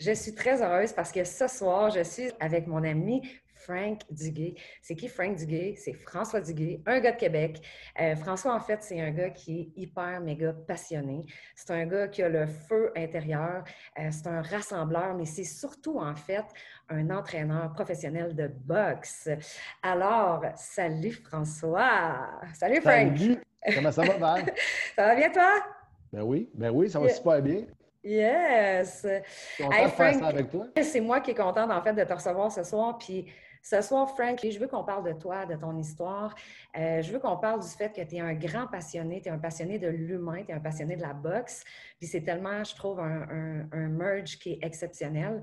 Je suis très heureuse parce que ce soir, je suis avec mon ami Frank Duguay. C'est qui Frank Duguay? C'est François Duguay, un gars de Québec. Euh, François, en fait, c'est un gars qui est hyper, méga passionné. C'est un gars qui a le feu intérieur. Euh, c'est un rassembleur, mais c'est surtout, en fait, un entraîneur professionnel de boxe. Alors, salut François! Salut Frank! Salut! Comment ça va, Val? ça va bien, toi? Ben oui, ben oui, ça va super bien. Yes! Content de faire ça avec toi. C'est moi qui est contente, en fait, de te recevoir ce soir. Puis ce soir, Frank, je veux qu'on parle de toi, de ton histoire. Euh, je veux qu'on parle du fait que tu es un grand passionné, tu es un passionné de l'humain, tu es un passionné de la boxe. Puis c'est tellement, je trouve, un, merge qui est exceptionnel.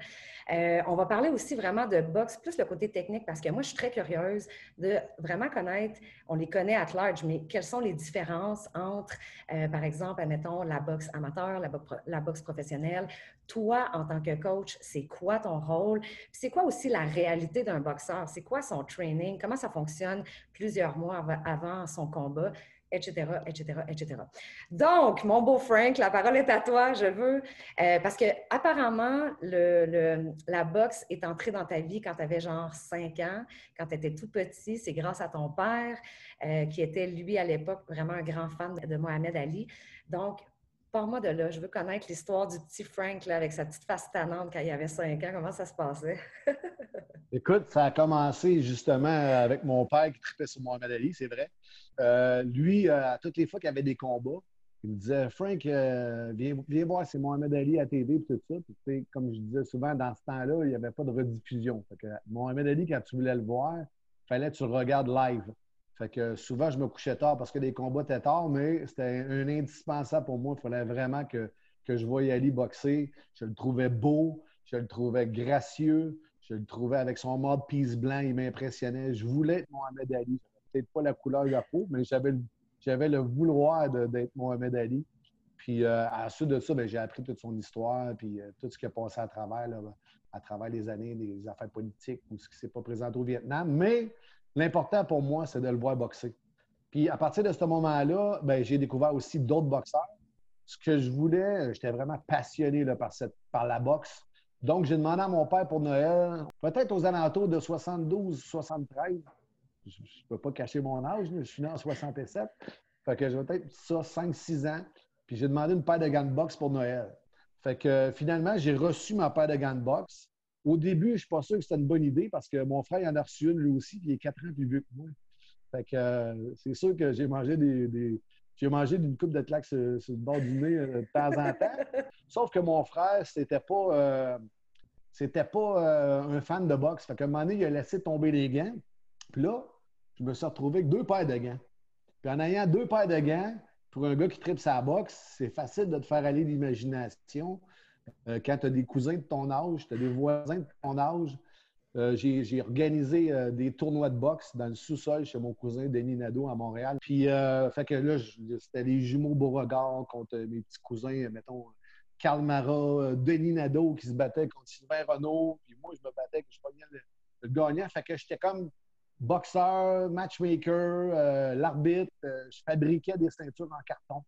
Euh, on va parler aussi vraiment de boxe, plus le côté technique, parce que moi, je suis très curieuse de vraiment connaître, on les connaît à large, mais quelles sont les différences entre, euh, par exemple, admettons, la boxe amateur, la, la boxe professionnelle. Toi, en tant que coach, c'est quoi ton rôle? C'est quoi aussi la réalité d'un boxeur? C'est quoi son training? Comment ça fonctionne plusieurs mois avant son combat? etc., etc., etc. Donc, mon beau Frank, la parole est à toi. Je veux, euh, parce que apparemment, la boxe est entrée dans ta vie quand tu avais genre 5 ans, quand tu étais tout petit. C'est grâce à ton père, euh, qui était, lui, à l'époque, vraiment un grand fan de Mohamed Ali. Donc, Parle-moi de là. Je veux connaître l'histoire du petit Frank là, avec sa petite face tannante quand il avait 5 ans. Comment ça se passait? Écoute, ça a commencé justement avec mon père qui tripait sur Mohamed Ali, c'est vrai. Euh, lui, euh, à toutes les fois qu'il y avait des combats, il me disait Frank, euh, viens, voir, c'est Mohamed Ali à TV et tout ça. Comme je disais souvent, dans ce temps-là, il n'y avait pas de rediffusion. Mohamed Ali, quand tu voulais le voir, il fallait que tu le regardes live. Fait que souvent, je me couchais tard parce que les combats étaient tard, mais c'était un indispensable pour moi. Il fallait vraiment que, je voyais Ali boxer. Je le trouvais beau, je le trouvais gracieux, je le trouvais avec son mode peace blanc, il m'impressionnait. Je voulais être Mohamed Ali. Peut-être pas la couleur de la peau, mais j'avais le, vouloir d'être Mohamed Ali. Puis euh, à la suite de ça, ben, j'ai appris toute son histoire, puis euh, tout ce qui a passé à travers, à travers les années, des affaires politiques ou ce qui s'est pas présenté au Vietnam. Mais L'important pour moi, c'est de le voir boxer. Puis à partir de ce moment-là, ben, j'ai découvert aussi d'autres boxeurs. Ce que je voulais, j'étais vraiment passionné par, la boxe. Donc, j'ai demandé à mon père pour Noël, peut-être aux alentours de 72, 73. Je ne peux pas cacher mon âge, je suis né en 67. Fait que j'ai peut-être ça, 5-6 ans. Puis j'ai demandé une paire de gants de boxe pour Noël. Fait que finalement, j'ai reçu ma paire de gants de boxe. Au début, je ne suis pas sûr que c'était une bonne idée parce que mon frère en a reçu une lui aussi, puis il est quatre ans plus vieux que moi. Fait que euh, c'est sûr que j'ai mangé des, j'ai mangé d'une coupe de claques sur, le bord du nez euh, de temps en temps. Sauf que mon frère, c'était pas euh, c'était pas un fan de boxe. Fait qu'à un moment donné, il a laissé tomber les gants. Puis là, je me suis retrouvé avec deux paires de gants. Puis en ayant deux paires de gants, pour un gars qui tripe sa boxe, c'est facile de te faire aller l'imagination. Euh, quand tu as des cousins de ton âge, tu as des voisins de ton âge. Euh, j'ai organisé euh, des tournois de boxe dans le sous-sol chez mon cousin Denis Nadeau à Montréal. Puis, fait que là, c'était les jumeaux Beauregard contre mes petits cousins, mettons, Karl Mara, Denis Nadeau qui se battait contre Sylvain Renault. Puis moi, je me battais je pognais le, le gagnant. Fait que j'étais comme boxeur, matchmaker, l'arbitre. je fabriquais des ceintures en carton.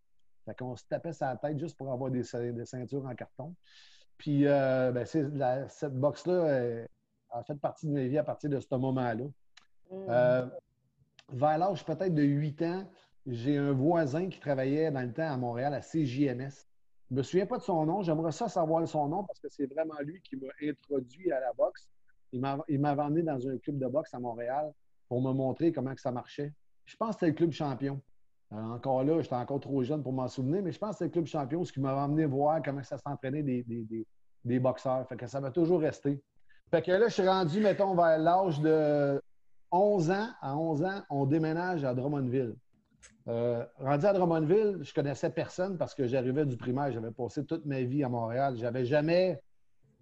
Fait qu'on se tapait sa tête juste pour avoir des, ceintures en carton. Puis, euh, ben, cette boxe-là euh, a fait partie de ma vie à partir de ce moment-là. Mm. Euh, vers l'âge peut-être de 8 ans, j'ai un voisin qui travaillait dans le temps à Montréal, à CJMS. Je ne me souviens pas de son nom. J'aimerais ça savoir son nom parce que c'est vraiment lui qui m'a introduit à la boxe. Il m'avait emmené dans un club de boxe à Montréal pour me montrer comment que ça marchait. Je pense que c'était le club champion. Euh, encore là, j'étais encore trop jeune pour m'en souvenir, mais je pense que c'est le club champion, ce qui m'a amené voir comment ça s'entraînait des, des, boxeurs. Fait que ça va toujours rester. Fait que là, je suis rendu, mettons, vers l'âge de 11 ans. À 11 ans, on déménage à Drummondville. Euh, rendu à Drummondville, je connaissais personne parce que j'arrivais du primaire. J'avais passé toute ma vie à Montréal. J'avais jamais,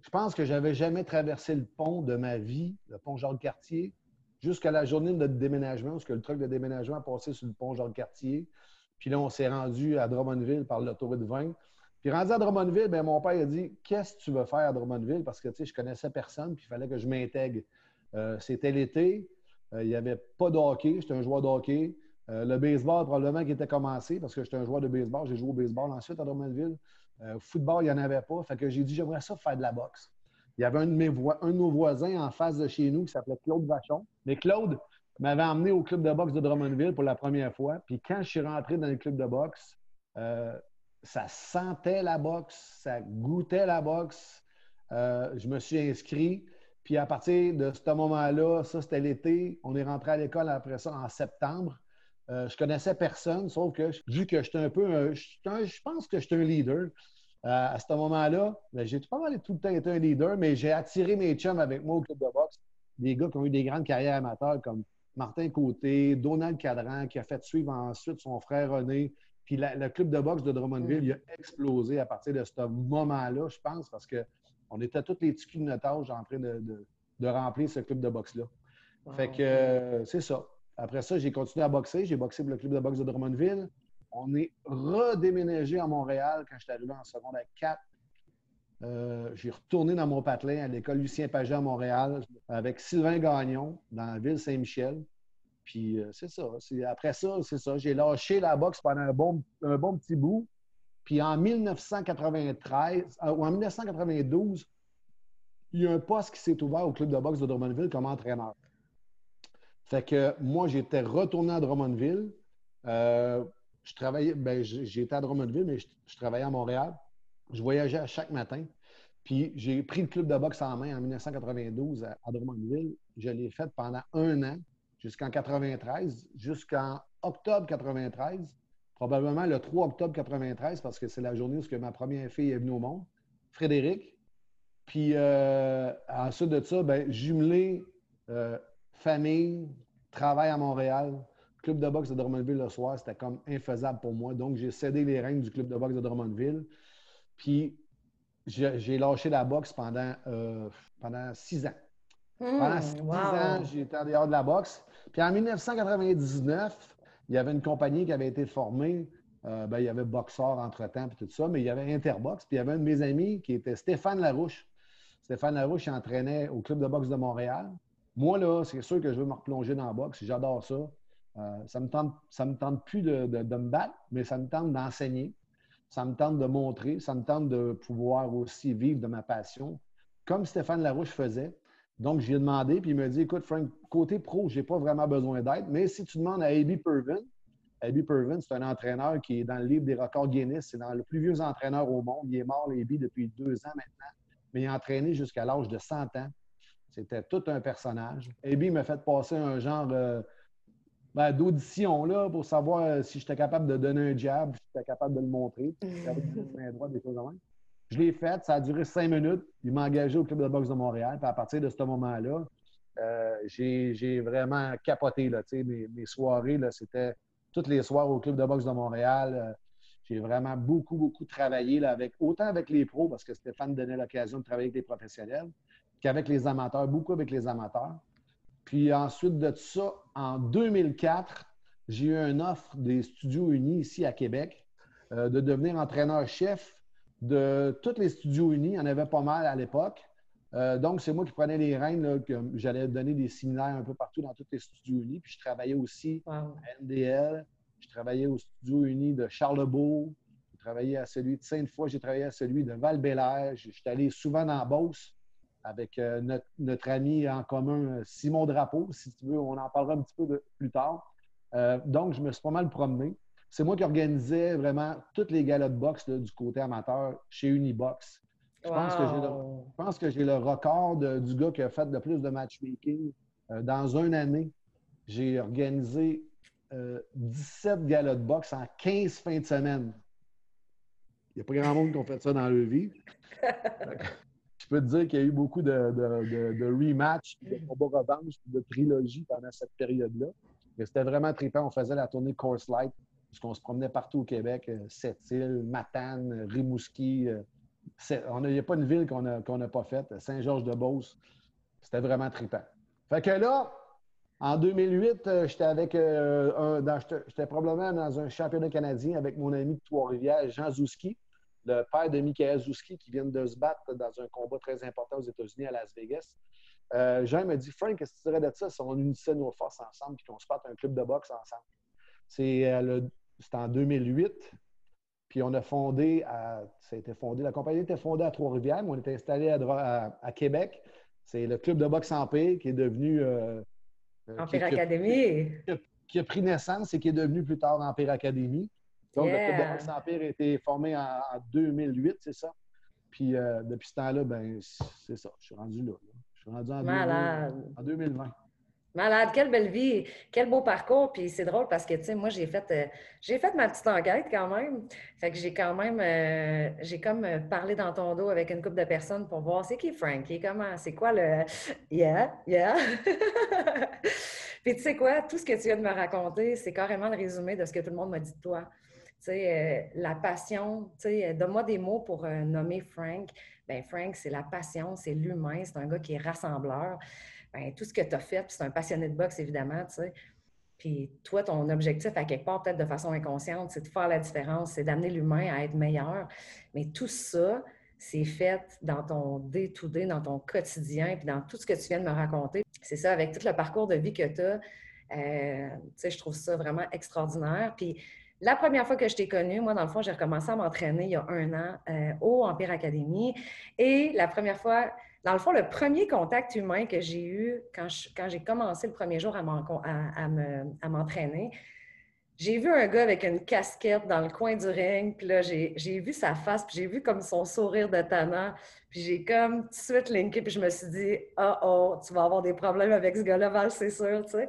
je pense que j'avais jamais traversé le pont de ma vie, le pont Jean-Cartier, jusqu'à la journée de notre déménagement, parce que le truc de déménagement a passé sur le pont Jean-Cartier. Puis là, on s'est rendu à Drummondville par l'autoroute 20. Puis rendu à Drummondville, bien, mon père a dit Qu'est-ce que tu veux faire à Drummondville Parce que tu sais, je connaissais personne, puis il fallait que je m'intègre. Euh, c'était l'été, euh, il n'y avait pas de hockey, j'étais un joueur de hockey. Euh, le baseball, probablement, qui était commencé parce que j'étais un joueur de baseball. J'ai joué au baseball ensuite à Drummondville. football, il n'y en avait pas. Fait que j'ai dit J'aimerais ça faire de la boxe. il y avait un de, mes un de nos voisins en face de chez nous qui s'appelait Claude Vachon. Mais Claude m'avait emmené au club de boxe de Drummondville pour la première fois. Puis quand je suis rentré dans le club de boxe, euh, ça sentait la boxe, ça goûtait la boxe. Euh, je me suis inscrit. Puis à partir de ce moment-là, ça c'était l'été, on est rentré à l'école après ça en septembre. Euh, je connaissais personne, sauf que vu que j'étais un peu, je pense que j'étais un leader. À ce moment-là, ben, j'ai pas mal tout le temps été un leader, mais j'ai attiré mes chums avec moi au club de boxe. Des gars qui ont eu des grandes carrières amateurs comme Martin Côté, Donald Cadran, qui a fait suivre ensuite son frère René. Puis le club de boxe de Drummondville, il a explosé à partir de ce moment-là, je pense, parce qu'on était tous les petits de en train de, remplir ce club de boxe-là. Fait que euh, c'est ça. Après ça, j'ai continué à boxer. J'ai boxé pour le club de boxe de Drummondville. On est redéménagé à Montréal quand je suis arrivé en secondaire 4. Euh, j'ai retourné dans mon patelin à l'école Lucien Paget à Montréal avec Sylvain Gagnon dans la ville Saint-Michel. Puis euh, c'est ça. Après ça, c'est ça. J'ai lâché la boxe pendant un bon, un bon petit bout. Puis en 1993 euh, ou en 1992, il y a un poste qui s'est ouvert au club de boxe de Drummondville comme entraîneur. Fait que moi, j'étais retourné à Drummondville je travaillais, ben, j'étais à Drummondville, mais je, travaillais à Montréal. Je voyageais à chaque matin. Puis j'ai pris le club de boxe en main en 1992 à, Drummondville. Je l'ai fait pendant un an, jusqu'en 93, jusqu'en octobre 93, probablement le 3 octobre 93, parce que c'est la journée où ma première fille est venue au monde, Frédéric. Puis euh, ensuite de ça, ben, jumelé, euh, famille, travail à Montréal, club de boxe de Drummondville le soir, c'était comme infaisable pour moi. Donc, j'ai cédé les règnes du club de boxe de Drummondville. Puis, j'ai lâché la boxe pendant, euh, pendant six ans. Hmm, pendant six ans, j'étais en dehors de la boxe. Puis en 1999, il y avait une compagnie qui avait été formée. Euh, ben, il y avait Boxeur entre-temps, puis tout ça, mais il y avait Interbox. Puis il y avait un de mes amis qui était Stéphane Larouche. Stéphane Larouche il entraînait au club de boxe de Montréal. Moi, là, c'est sûr que je veux me replonger dans la boxe. J'adore ça. Euh, ça ne me, tente, ça me tente plus de, me battre, mais ça me tente d'enseigner. Ça me tente de montrer. Ça me tente de pouvoir aussi vivre de ma passion, comme Stéphane Larouche faisait. Donc, j'ai demandé, puis il m'a dit Écoute, Frank, côté pro, je n'ai pas vraiment besoin d'aide, mais si tu demandes à Abby Pervin, Abby Pervin, c'est un entraîneur qui est dans le livre des records Guinness. C'est dans le plus vieux entraîneur au monde. Il est mort, Abby, depuis deux ans maintenant, mais il a entraîné jusqu'à l'âge de 100 ans. C'était tout un personnage. Abby m'a fait passer un genre. Euh, ben, d'audition là, pour savoir si j'étais capable de donner un jab, si j'étais capable de le montrer, Je l'ai fait, ça a duré cinq minutes. Il m'a engagé au club de boxe de Montréal. Puis à partir de ce moment-là, euh, j'ai vraiment capoté. Là, mes, mes soirées, c'était toutes les soirs au club de boxe de Montréal. Euh, j'ai vraiment beaucoup, beaucoup travaillé là, avec, autant avec les pros, parce que Stéphane donnait l'occasion de travailler avec les professionnels, qu'avec les amateurs, beaucoup avec les amateurs. Puis ensuite de ça, en 2004, j'ai eu une offre des Studios Unis ici à Québec euh, de devenir entraîneur-chef de tous les Studios Unis. Il y en avait pas mal à l'époque. Euh, donc, c'est moi qui prenais les rênes, que j'allais donner des séminaires un peu partout dans tous les Studios Unis. Puis je travaillais aussi à NDL, je travaillais au Studio Unis de Charlebourg, j'ai travaillé à celui de Sainte-Foy, j'ai travaillé à celui de Val-Bélair. J'étais allé souvent dans Beauce avec euh, notre, ami en commun, Simon Drapeau. Si tu veux, on en parlera un petit peu plus tard. Euh, donc, je me suis pas mal promené. C'est moi qui organisais vraiment toutes les galas de boxe du côté amateur chez Unibox. Je, pense que j'ai le record du gars qui a fait le plus de matchmaking. Euh, dans une année, j'ai organisé 17 galas de boxe en 15 fins de semaine. Il n'y a pas grand monde qui a fait ça dans leur vie. je peux te dire qu'il y a eu beaucoup de, de, de, rematchs, de combats de trilogies pendant cette période-là. Mais c'était vraiment trippant. On faisait la tournée Course Light, puisqu'on se promenait partout au Québec, euh, Sept-Îles, Matane, Rimouski. Euh, il n'y a pas une ville qu'on n'a pas faite, Saint-Georges-de-Beauce. C'était vraiment trippant. Fait que là, en 2008, euh, j'étais avec j'étais probablement dans un championnat canadien avec mon ami de Trois-Rivières, Jean Zouski le père de Michael Zouski qui vient de se battre dans un combat très important aux États-Unis à Las Vegas. Euh, Jean me dit Frank, qu'est-ce que tu dirais de ça si on unissait nos forces ensemble et qu'on se batte un club de boxe ensemble? C'est euh, en 2008. Puis on a fondé, à, ça a été fondé, la compagnie était fondée à Trois-Rivières, mais on était installé à, Québec. C'est le club de boxe Empire qui est devenu. Euh, Empire Academy. Qui a, pris naissance et qui est devenu plus tard Empire Academy. Donc, le boxe Empire a été formé en, 2008, c'est ça? Puis euh, depuis ce temps-là, ben, c'est ça. Je suis rendu là. Je suis rendu en, en 2020. Malade, quelle belle vie, quel beau parcours. Puis c'est drôle parce que, tu sais, moi, j'ai fait, euh, j'ai fait ma petite enquête quand même. Fait que j'ai quand même, euh, j'ai comme parlé dans ton dos avec une couple de personnes pour voir c'est qui Frankie, comment, c'est quoi le. Yeah, yeah. Puis tu sais quoi, tout ce que tu viens de me raconter, c'est carrément le résumé de ce que tout le monde m'a dit de toi. Sais, la passion, sais, donne-moi des mots pour nommer Frank. Ben Frank, c'est la passion, c'est l'humain, c'est un gars qui est rassembleur. Ben, tout ce que tu as fait, c'est un passionné de boxe, évidemment, tu sais. Puis toi, ton objectif, à quelque part, peut-être de façon inconsciente, c'est de faire la différence, c'est d'amener l'humain à être meilleur. Mais tout ça, c'est fait dans ton day-to-day, dans ton quotidien, puis dans tout ce que tu viens de me raconter. C'est ça, avec tout le parcours de vie que tu as, euh, je trouve ça vraiment extraordinaire. Puis la première fois que je t'ai connue, moi, dans le fond, j'ai recommencé à m'entraîner il y a un an euh, au Empire Academy. Et la première fois, dans le fond, le premier contact humain que j'ai eu quand, j'ai commencé le premier jour à, m'entraîner, j'ai vu un gars avec une casquette dans le coin du ring, puis là, j'ai vu sa face, puis j'ai vu comme son sourire de tannant, puis j'ai comme tout de suite linké, puis je me suis dit « Oh, oh, tu vas avoir des problèmes avec ce gars-là, Val, c'est sûr, tu sais. »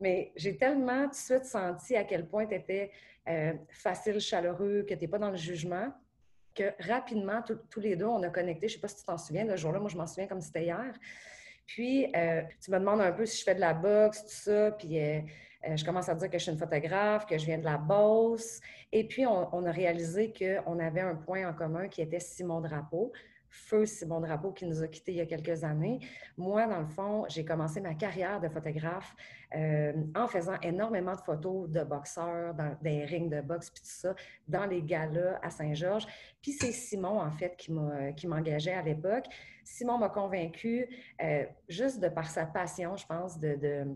Mais j'ai tellement tout de suite senti à quel point tu étais euh, facile, chaleureux, que tu n'es pas dans le jugement que rapidement, tous les deux, on a connecté. Je ne sais pas si tu t'en souviens, le jour-là, moi, je m'en souviens comme c'était hier. Puis, euh, tu me demandes un peu si je fais de la boxe, tout ça. Puis, euh, je commence à dire que je suis une photographe, que je viens de la Beauce. Et puis, on, a réalisé qu'on avait un point en commun qui était Simon Drapeau. Feu Simon Drapeau qui nous a quittés il y a quelques années. Moi, dans le fond, j'ai commencé ma carrière de photographe euh, en faisant énormément de photos de boxeurs dans des rings de boxe puis tout ça, dans les galas à Saint-Georges. Puis c'est Simon, en fait, qui m'engageait à l'époque. Simon m'a convaincu, euh, juste de par sa passion, je pense, de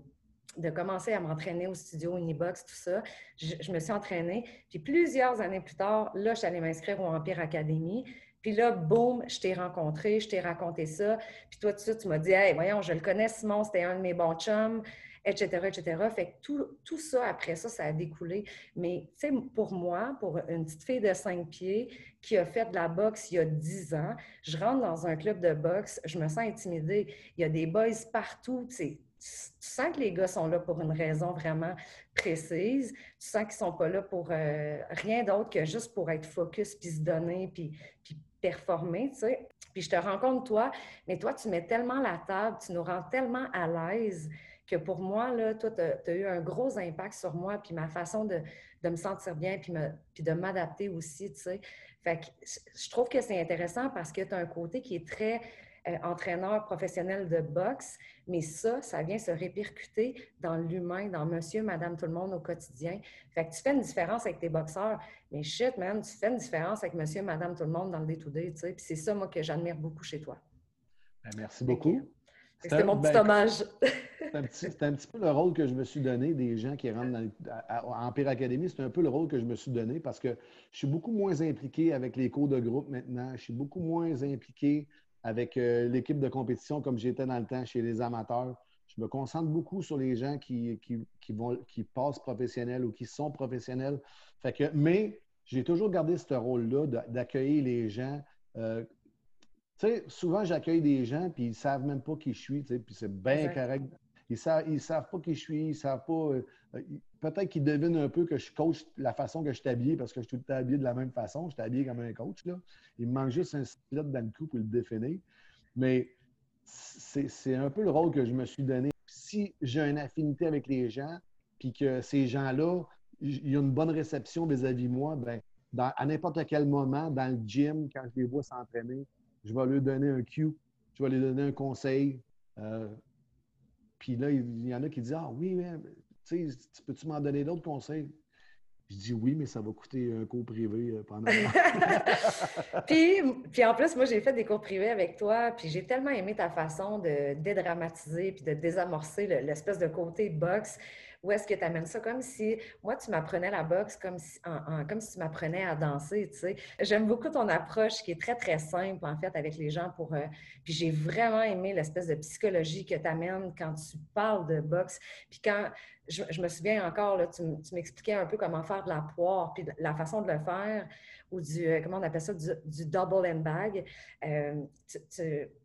commencer à m'entraîner au studio Unibox, tout ça. Je, me suis entraînée. Puis plusieurs années plus tard, là, je suis allée m'inscrire au Empire Academy. Puis là, boum, je t'ai rencontré, je t'ai raconté ça. Puis toi, tout ça, tu m'as dit, hey, voyons, je le connais, Simon, c'était un de mes bons chums, etc., etc. Fait que tout, tout ça, après ça, ça a découlé. Mais, tu sais, pour moi, pour une petite fille de cinq pieds qui a fait de la boxe il y a dix ans, je rentre dans un club de boxe, je me sens intimidée. Il y a des boys partout, tu sais tu sens que les gars sont là pour une raison vraiment précise. Tu sens qu'ils ne sont pas là pour euh, rien d'autre que juste pour être focus, puis se donner, puis, puis performer, tu sais. Puis je te rencontre toi, mais toi, tu mets tellement la table, tu nous rends tellement à l'aise que pour moi, là, toi, tu as, eu un gros impact sur moi, puis ma façon de, me sentir bien, puis, puis de m'adapter aussi, tu sais. Fait que je trouve que c'est intéressant parce que tu as un côté qui est très entraîneur professionnel de boxe, mais ça, ça vient se répercuter dans l'humain, dans monsieur, madame, tout le monde au quotidien. Fait que tu fais une différence avec tes boxeurs, mais shit, man, tu fais une différence avec monsieur, madame, tout le monde dans le day-to-day, tu sais. Puis c'est ça, moi, que j'admire beaucoup chez toi. Ben, merci beaucoup. C'était mon petit ben, hommage. C'est un, petit peu le rôle que je me suis donné des gens qui rentrent dans, à, Empire Academy. C'est un peu le rôle que je me suis donné parce que je suis beaucoup moins impliqué avec les cours de groupe maintenant. Je suis beaucoup moins impliqué avec euh, l'équipe de compétition comme j'étais dans le temps chez les amateurs. Je me concentre beaucoup sur les gens qui, qui, vont, qui passent professionnels ou qui sont professionnels. Fait que, mais j'ai toujours gardé ce rôle-là d'accueillir les gens. Euh, tu sais, souvent, j'accueille des gens, puis ils ne savent même pas qui je suis, puis c'est bien correct. Ils ne savent, ils savent pas qui je suis, ils savent pas. Euh, peut-être qu'ils devinent un peu que je coach la façon que je suis habillé parce que je suis tout le temps habillé de la même façon. Je suis habillé comme un coach. Là. Il me manque juste un split dans le cou pour le définir. Mais c'est un peu le rôle que je me suis donné. Si j'ai une affinité avec les gens, puis que ces gens-là, il y a une bonne réception vis-à-vis de moi, ben, à n'importe quel moment, dans le gym, quand je les vois s'entraîner, je vais leur donner un cue, je vais leur donner un conseil. Euh, puis là, il y en a qui disent Ah oui, mais tu peux-tu m'en donner d'autres conseils? Je dis oui, mais ça va coûter un cours privé euh, pendant. puis, puis en plus, moi, j'ai fait des cours privés avec toi, puis j'ai tellement aimé ta façon de dédramatiser puis de désamorcer l'espèce de côté box Ou est-ce que tu amènes ça? Comme si, moi, tu m'apprenais la boxe comme si, tu m'apprenais à danser, tu sais. J'aime beaucoup ton approche qui est très, très simple, en fait, avec les gens pour... Euh, puis j'ai vraiment aimé l'espèce de psychologie que tu amènes quand tu parles de boxe. Puis quand, je, me souviens encore, tu, m'expliquais un peu comment faire de la poire, puis la façon de le faire, ou du, euh, comment on appelle ça, du, double and bag. Euh,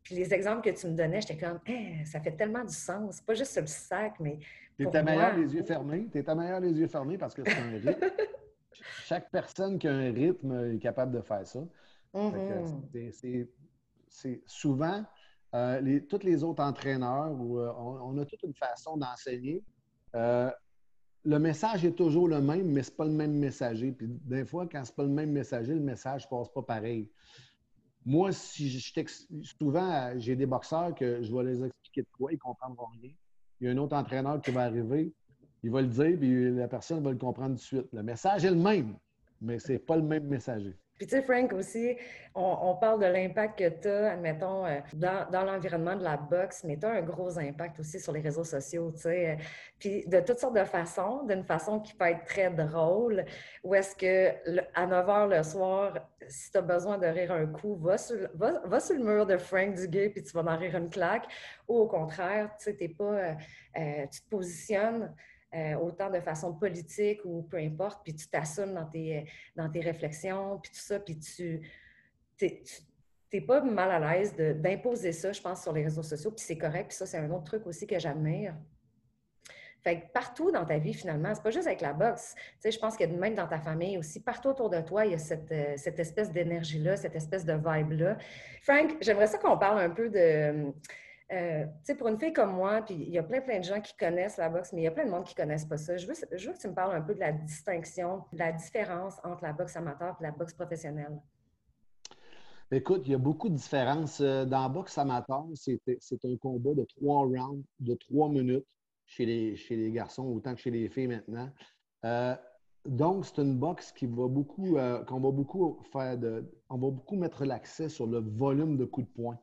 puis les exemples que tu me donnais, j'étais comme, hein, ça fait tellement du sens. Pas juste le sac, mais. Tu es meilleur les yeux fermés. Tu es meilleur les yeux fermés parce que c'est un rythme. Chaque personne qui a un rythme est capable de faire ça. Mm-hmm. C'est souvent, euh, les, tous les autres entraîneurs, où, on, a toute une façon d'enseigner. Le message est toujours le même, mais ce n'est pas le même messager. Puis des fois, quand ce n'est pas le même messager, le message passe pas pareil. Moi, si je souvent, j'ai des boxeurs que je vais les expliquer de quoi, ils comprendront rien. Il y a un autre entraîneur qui va arriver, il va le dire, puis la personne va le comprendre tout de suite. Le message est le même, mais ce n'est pas le même messager. Puis tu sais, Frank, aussi, on, parle de l'impact que tu as, admettons, euh, dans, l'environnement de la boxe, mais tu as un gros impact aussi sur les réseaux sociaux, tu sais. Puis de toutes sortes de façons, d'une façon qui peut être très drôle, ou est-ce que à 9 h le soir, si tu as besoin de rire un coup, va sur, va, sur le mur de Frank Duguay puis tu vas en rire une claque, ou au contraire, tu sais, t'es pas, euh, euh, tu te positionnes euh, autant de façon politique ou peu importe, puis tu t'assumes dans tes, dans tes réflexions, puis tout ça, puis tu n'es pas mal à l'aise d'imposer ça, je pense, sur les réseaux sociaux, puis c'est correct, puis ça, c'est un autre truc aussi que j'admire. Fait que partout dans ta vie, finalement, c'est pas juste avec la boxe. Tu sais, je pense que même dans ta famille aussi, partout autour de toi, il y a cette, euh, cette espèce d'énergie-là, cette espèce de vibe-là. Frank, j'aimerais ça qu'on parle un peu de euh, tu sais, pour une fille comme moi, puis il y a plein, plein de gens qui connaissent la boxe, mais il y a plein de monde qui ne connaissent pas ça. Je veux, je veux que tu me parles un peu de la distinction, de la différence entre la boxe amateur et la boxe professionnelle. Écoute, il y a beaucoup de différences. Euh, dans la boxe amateur, c'est un combat de trois rounds, de trois minutes chez les, chez les garçons, autant que chez les filles maintenant. Euh, donc, c'est une boxe qui va beaucoup, qu'on va beaucoup faire de. On va beaucoup mettre l'accès sur le volume de coups de poing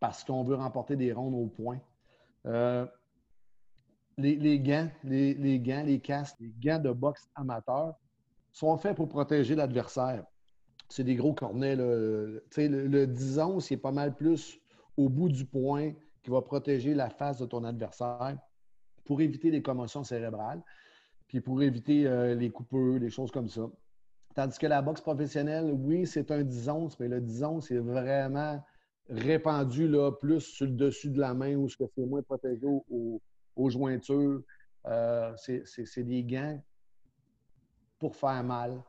parce qu'on veut remporter des rondes au point. Euh, les, gants, les, gants, les casques, les gants de boxe amateur sont faits pour protéger l'adversaire. C'est des gros cornets. Le, le 10 11 c'est pas mal plus au bout du point qui va protéger la face de ton adversaire pour éviter les commotions cérébrales, puis pour éviter euh, les coupeurs, les choses comme ça. Tandis que la boxe professionnelle, oui, c'est un 10 11 mais le 10 11 c'est vraiment répandu là, plus sur le dessus de la main ou ce que c'est moins protégé aux, jointures. Euh, c'est des gants pour faire mal.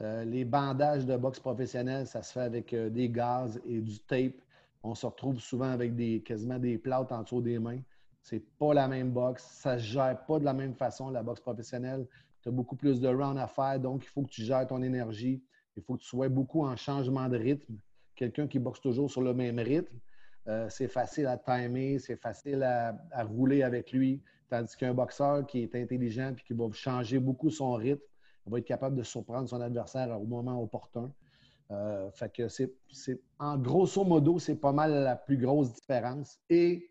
Euh, les bandages de boxe professionnelle, ça se fait avec euh, des gaz et du tape. On se retrouve souvent avec des, quasiment des plâtres en dessous des mains. C'est pas la même boxe. Ça se gère pas de la même façon, la boxe professionnelle. Tu as beaucoup plus de rounds à faire, donc il faut que tu gères ton énergie. Il faut que tu sois beaucoup en changement de rythme quelqu'un qui boxe toujours sur le même rythme, euh, c'est facile à timer, c'est facile à, rouler avec lui. Tandis qu'un boxeur qui est intelligent et qui va changer beaucoup son rythme, va être capable de surprendre son adversaire au moment opportun. Euh, fait que c'est, en grosso modo, c'est pas mal la plus grosse différence. Et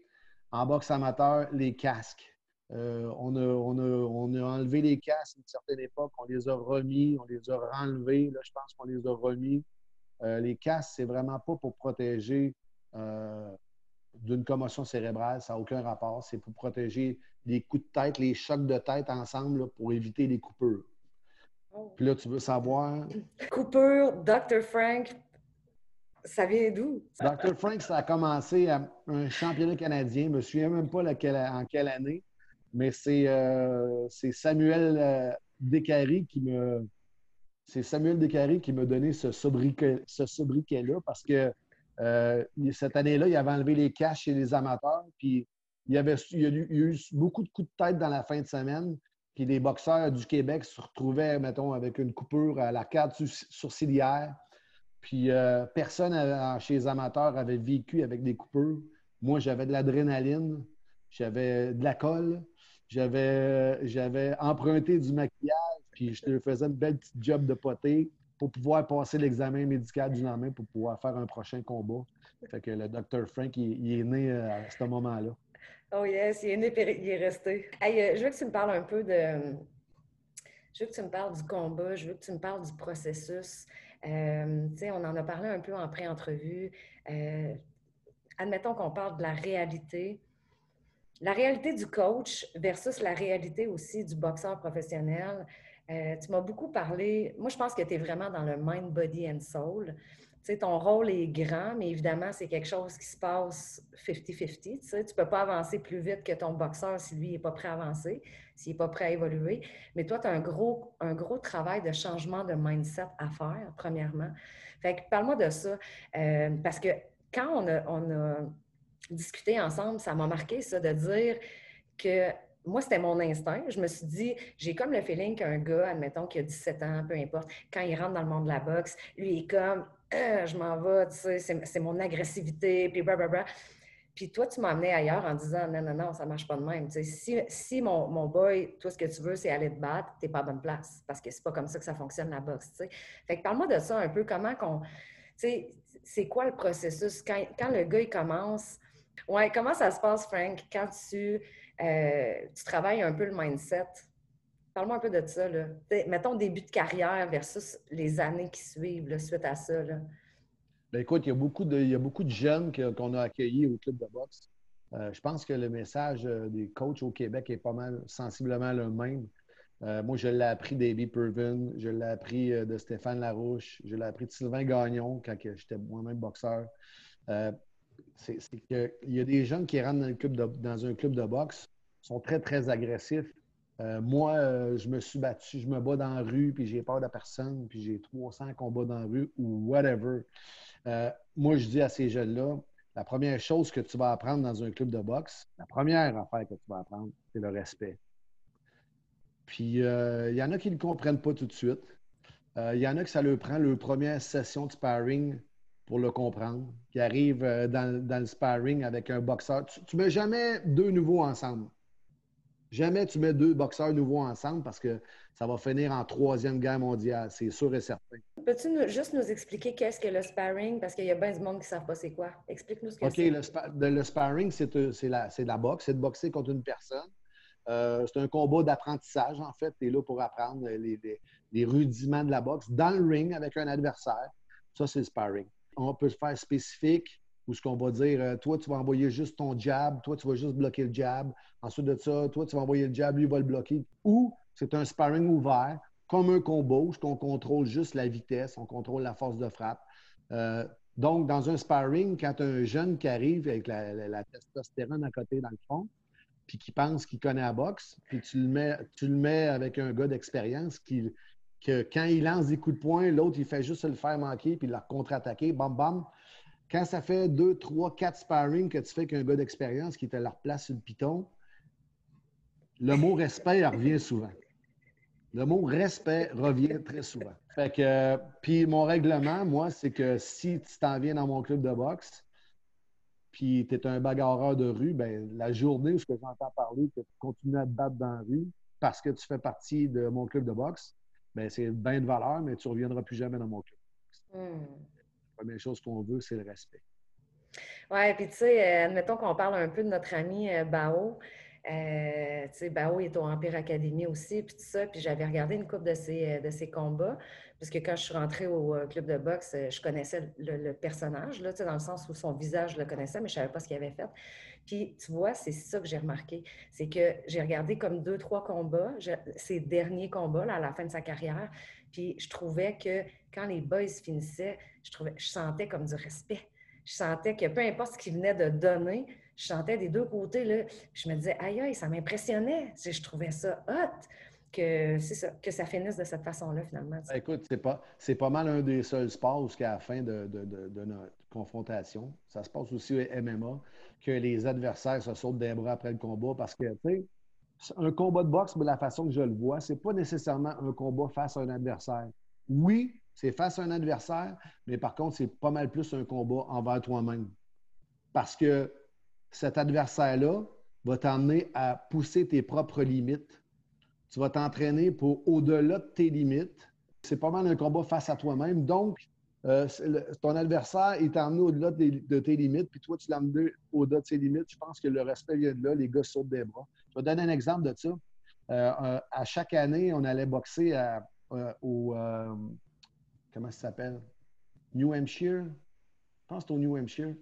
en boxe amateur, les casques. Euh, on, a, on, a, enlevé les casques à une certaine époque, on les a remis, on les a enlevés. Là, je pense qu'on les a remis. Euh, les casques, c'est vraiment pas pour protéger euh, d'une commotion cérébrale, ça n'a aucun rapport. C'est pour protéger les coups de tête, les chocs de tête ensemble pour éviter les coupures. Oh. Puis là, tu veux savoir. Coupure, Dr. Frank, ça vient d'où? Dr. Frank, ça a commencé à un championnat canadien. Je ne me souviens même pas en quelle année, mais c'est euh, Samuel Descaries qui me, c'est Samuel Descaries qui m'a donné ce sobriquet-là parce que euh, cette année-là, il avait enlevé les caches chez les amateurs, puis il y, a eu, beaucoup de coups de tête dans la fin de semaine, puis les boxeurs du Québec se retrouvaient, mettons, avec une coupure à l'arcade sourcilière, puis euh, personne chez les amateurs avait vécu avec des coupures. Moi, j'avais de l'adrénaline, j'avais de la colle, j'avais emprunté du maquillage, je te faisais une belle petite job de poté pour pouvoir passer l'examen médical du lendemain pour pouvoir faire un prochain combat. Fait que le Dr. Frank, il, est né euh, à ce moment-là. Oh yes, il est, resté. Hey, je veux que tu me parles un peu de, je veux que tu me parles du combat, je veux que tu me parles du processus. Euh, on en a parlé un peu en pré-entrevue. Euh, admettons qu'on parle de la réalité. La réalité du coach versus la réalité aussi du boxeur professionnel. Euh, tu m'as beaucoup parlé. Moi, je pense que tu es vraiment dans le mind, body and soul sais, ton rôle est grand, mais évidemment, c'est quelque chose qui se passe 50-50. Tu ne peux pas avancer plus vite que ton boxeur si lui n'est pas prêt à avancer, s'il n'est pas prêt à évoluer. Mais toi, tu as un gros, un gros travail de changement de mindset à faire, premièrement. Fait que parle-moi de ça. Euh, parce que quand on a, on a discuté ensemble, ça m'a marqué ça de dire que moi, c'était mon instinct. Je me suis dit, j'ai comme le feeling qu'un gars, admettons, qui a 17 ans, peu importe, quand il rentre dans le monde de la boxe, lui est comme, euh, je m'en vais, tu sais, c'est mon agressivité, puis blablabla. Puis toi, tu amené ailleurs en disant, non, non, non, ça marche pas de même. Tu sais, si, si mon, mon, boy, toi, ce que tu veux, c'est aller te battre, t'es pas à bonne place, parce que c'est pas comme ça que ça fonctionne la boxe, tu sais. Fait que parle-moi de ça un peu, comment qu'on, tu sais, c'est quoi le processus? Quand, quand le gars, il commence, ouais, comment ça se passe, Frank, quand tu euh, tu travailles un peu le mindset. Parle-moi un peu de ça. Là. Mettons début de carrière versus les années qui suivent suite à ça. Là. Ben, écoute, il y, a beaucoup de, il y a beaucoup de jeunes qu'on a accueillis au club de boxe. Euh, je pense que le message euh, des coachs au Québec est pas mal sensiblement le même. moi, je l'ai appris d'Aby Pervin, je l'ai appris de Stéphane Larouche, je l'ai appris de Sylvain Gagnon quand j'étais moi-même boxeur c'est qu'il y a des jeunes qui rentrent dans, un club de boxe, sont très, très agressifs. Euh, moi, euh, je me suis battu, je me bats dans la rue, puis j'ai peur de personne, puis j'ai 300 combats dans la rue ou whatever. Euh, moi, je dis à ces jeunes-là, la première chose que tu vas apprendre dans un club de boxe, la première affaire que tu vas apprendre, c'est le respect. Puis, il y en a qui ne le comprennent pas tout de suite. Il y en a que ça leur prend leur première session de sparring pour le comprendre, qui arrive euh, dans, le sparring avec un boxeur. Tu ne mets jamais deux nouveaux ensemble. Jamais tu mets deux boxeurs nouveaux ensemble parce que ça va finir en troisième guerre mondiale, c'est sûr et certain. Peux-tu juste nous expliquer qu'est-ce que le sparring? Parce qu'il y a bien du monde qui ne savent pas c'est quoi. Explique-nous ce que c'est. OK, le, sparring, euh, c'est la, la boxe, c'est de boxer contre une personne. Euh, c'est un combat d'apprentissage, en fait. Tu es là pour apprendre les, les, rudiments de la boxe dans le ring avec un adversaire. Ça, c'est le sparring on peut se faire spécifique où ce qu'on va dire, euh, toi, tu vas envoyer juste ton jab, toi, tu vas juste bloquer le jab. Ensuite de ça, toi, tu vas envoyer le jab, lui va le bloquer. Ou c'est un sparring ouvert, comme un combo, où on contrôle juste la vitesse, on contrôle la force de frappe. Euh, donc, dans un sparring, quand un jeune qui arrive avec la, testostérone à côté dans le fond, puis qui pense qu'il connaît la boxe, puis tu le mets, tu le mets avec un gars d'expérience qui, que quand il lance des coups de poing, l'autre, il fait juste le faire manquer puis la contre-attaquer, bam, bam. Quand ça fait deux, trois, quatre sparring que tu fais qu'un gars d'expérience qui te leur place sur le piton, le mot respect revient souvent. Le mot respect revient très souvent. Fait que, puis mon règlement, moi, c'est que si tu t'en viens dans mon club de boxe, puis tu es un bagarreur de rue, ben la journée où je j'entends parler que tu continues à te battre dans la rue parce que tu fais partie de mon club de boxe, ben, c'est bien de valeur, mais tu ne reviendras plus jamais dans mon club. Hmm. La première chose qu'on veut, c'est le respect. Oui, puis tu sais, euh, admettons qu'on parle un peu de notre ami euh, Bao. Euh, tu sais, Bao est au Empire Academy aussi, puis tout ça. Puis j'avais regardé une coupe de ses, de ses combats, puisque quand je suis rentrée au club de boxe, je connaissais le, personnage, là, dans le sens où son visage, je le connaissais, mais je ne savais pas ce qu'il avait fait. Puis, tu vois, c'est ça que j'ai remarqué. C'est que j'ai regardé comme deux, trois combats, ses derniers combats à la fin de sa carrière. Puis, je trouvais que quand les boys finissaient, je, trouvais, je sentais comme du respect. Je sentais que peu importe ce qu'ils venaient de donner, je sentais des deux côtés. Là, je me disais, aïe, aïe, ça m'impressionnait. Je trouvais ça hot que ça, que ça finisse de cette façon-là, finalement. Ben, écoute, c'est pas, c'est pas mal un des seuls sports où, à la fin de, de, notre confrontation, ça se passe aussi au MMA, que les adversaires se sautent des bras après le combat parce que, tu sais, un combat de boxe, de la façon que je le vois, c'est pas nécessairement un combat face à un adversaire. Oui, c'est face à un adversaire, mais par contre, c'est pas mal plus un combat envers toi-même. Parce que cet adversaire-là va t'emmener à pousser tes propres limites. Tu vas t'entraîner pour au-delà de tes limites. C'est pas mal un combat face à toi-même. Donc, euh, ton adversaire est emmené au-delà de, tes limites, puis toi, tu l'as emmené au-delà de ses limites. Je pense que le respect vient de là. Les gars sautent des bras. Je vais donner un exemple de ça. Euh, euh, à chaque année, on allait boxer au. Comment ça s'appelle? New Hampshire? Pense au New Hampshire.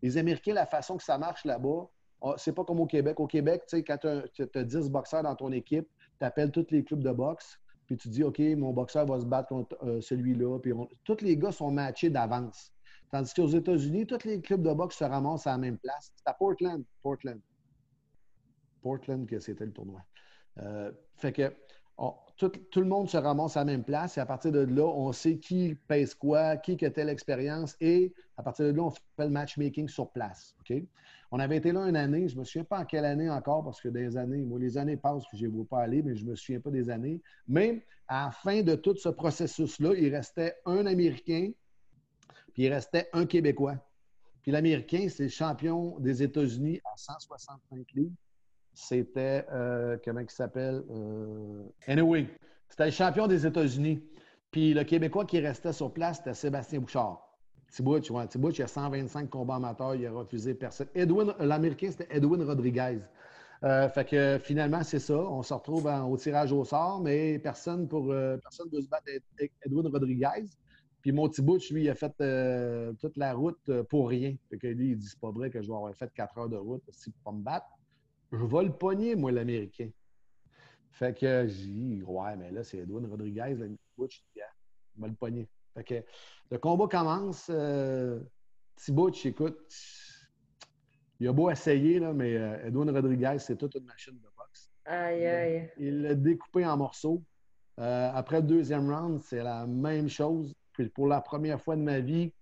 Les Américains, la façon que ça marche là-bas, c'est pas comme au Québec. Au Québec, tu sais, quand tu as, 10 boxeurs dans ton équipe, tu appelles tous les clubs de boxe, puis tu dis, OK, mon boxeur va se battre contre euh, celui-là. Puis tous les gars sont matchés d'avance. Tandis qu'aux États-Unis, tous les clubs de boxe se ramassent à la même place. C'est à Portland. Portland. Portland que c'était le tournoi. Euh, fait que tout, le monde se ramasse à la même place et à partir de là, on sait qui pèse quoi, qui a telle expérience et à partir de là, on fait le matchmaking sur place. OK? On avait été là une année, je ne me souviens pas en quelle année encore parce que des années, moi, les années passent que je ne pas aller, mais je ne me souviens pas des années. Mais à la fin de tout ce processus-là, il restait un Américain puis il restait un Québécois. Puis l'Américain, c'est le champion des États-Unis à 165 livres c'était, euh, comment il s'appelle? Euh, anyway, c'était le champion des États-Unis. Puis le Québécois qui restait sur place, c'était Sébastien Bouchard. Thibouch, vois, Thibouch, il a 125 combats amateurs, il a refusé personne. Edwin, l'Américain, c'était Edwin Rodriguez. Euh, fait que finalement, c'est ça. On se retrouve au tirage au sort, mais personne pour personne ne veut se battre avec Edwin Rodriguez. Puis mon Thibouch, lui, il a fait toute la route pour rien. Fait que lui, il dit c'est pas vrai que je vais avoir fait quatre heures de route pour me battre je vais le pogner, moi, l'Américain. Fait que j'ai dit, ouais, mais là, c'est Edwin Rodriguez, le Butch, il va le pogner. Fait que le combat commence. Euh, Butch, écoute, il a beau essayer, là, mais euh, Edwin Rodriguez, c'est toute une machine de boxe. Aïe, aïe. Il l'a découpé en morceaux. Euh, après le deuxième round, c'est la même chose. Puis pour la première fois de ma vie,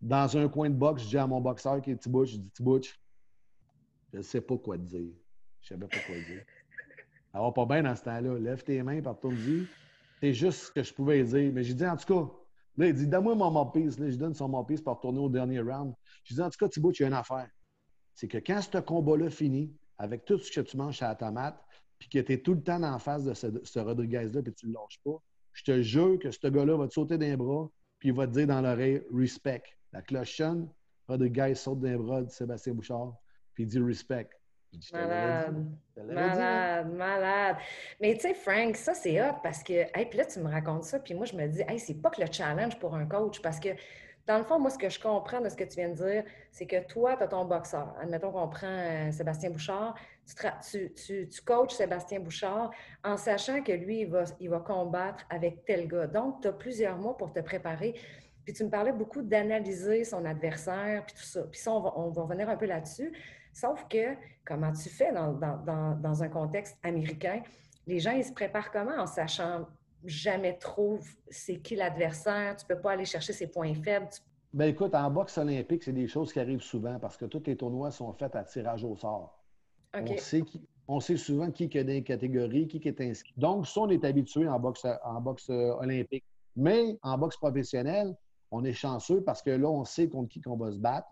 dans un coin de boxe, je dis à mon boxeur qui est Tibouch, je dis Tibouch, je ne sais pas quoi te dire. Je ne savais pas quoi dire. Ça va pas bien dans ce temps-là. Lève tes mains, par ton vie. C'est juste ce que je pouvais dire. Mais j'ai dit, en tout cas, là, il dit, donne-moi mon moppies. Là, je donne son moppies pour retourner au dernier round. Je dis, en tout cas, Thibaut, tu as une affaire. C'est que quand ce combat-là finit, avec tout ce que tu manges à la tomate, puis que tu es tout le temps en face de ce, Rodriguez-là, puis tu ne le lâches pas, je te jure que ce gars-là va te sauter d'un bras, puis il va te dire dans l'oreille respect. La cloche sonne, Rodriguez saute d'un bras de Sébastien Bouchard, puis il dit respect. Malade. Malade, malade. Mais tu sais, Frank, ça c'est hot parce que, hey, puis là, tu me racontes ça, puis moi, je me dis, hey, c'est pas que le challenge pour un coach parce que, dans le fond, moi, ce que je comprends de ce que tu viens de dire, c'est que toi, tu as ton boxeur. Admettons qu'on prend euh, Sébastien Bouchard, tu, tu, tu, coaches Sébastien Bouchard en sachant que lui, il va, il va combattre avec tel gars. Donc, tu as plusieurs mois pour te préparer. Puis tu me parlais beaucoup d'analyser son adversaire, puis tout ça. Puis ça, on va, on va revenir un peu là-dessus. Sauf que, comment tu fais dans, un contexte américain? Les gens, ils se préparent comment en sachant jamais trop c'est qui l'adversaire? Tu ne peux pas aller chercher ses points faibles. Ben écoute, en boxe olympique, c'est des choses qui arrivent souvent parce que tous les tournois sont faits à tirage au sort. On, sait on sait souvent qui est dans les catégories, qui est inscrit. Donc, ça, on est habitué en boxe, en boxe euh, olympique. Mais en boxe professionnelle, on est chanceux parce que là, on sait contre qui on va se battre.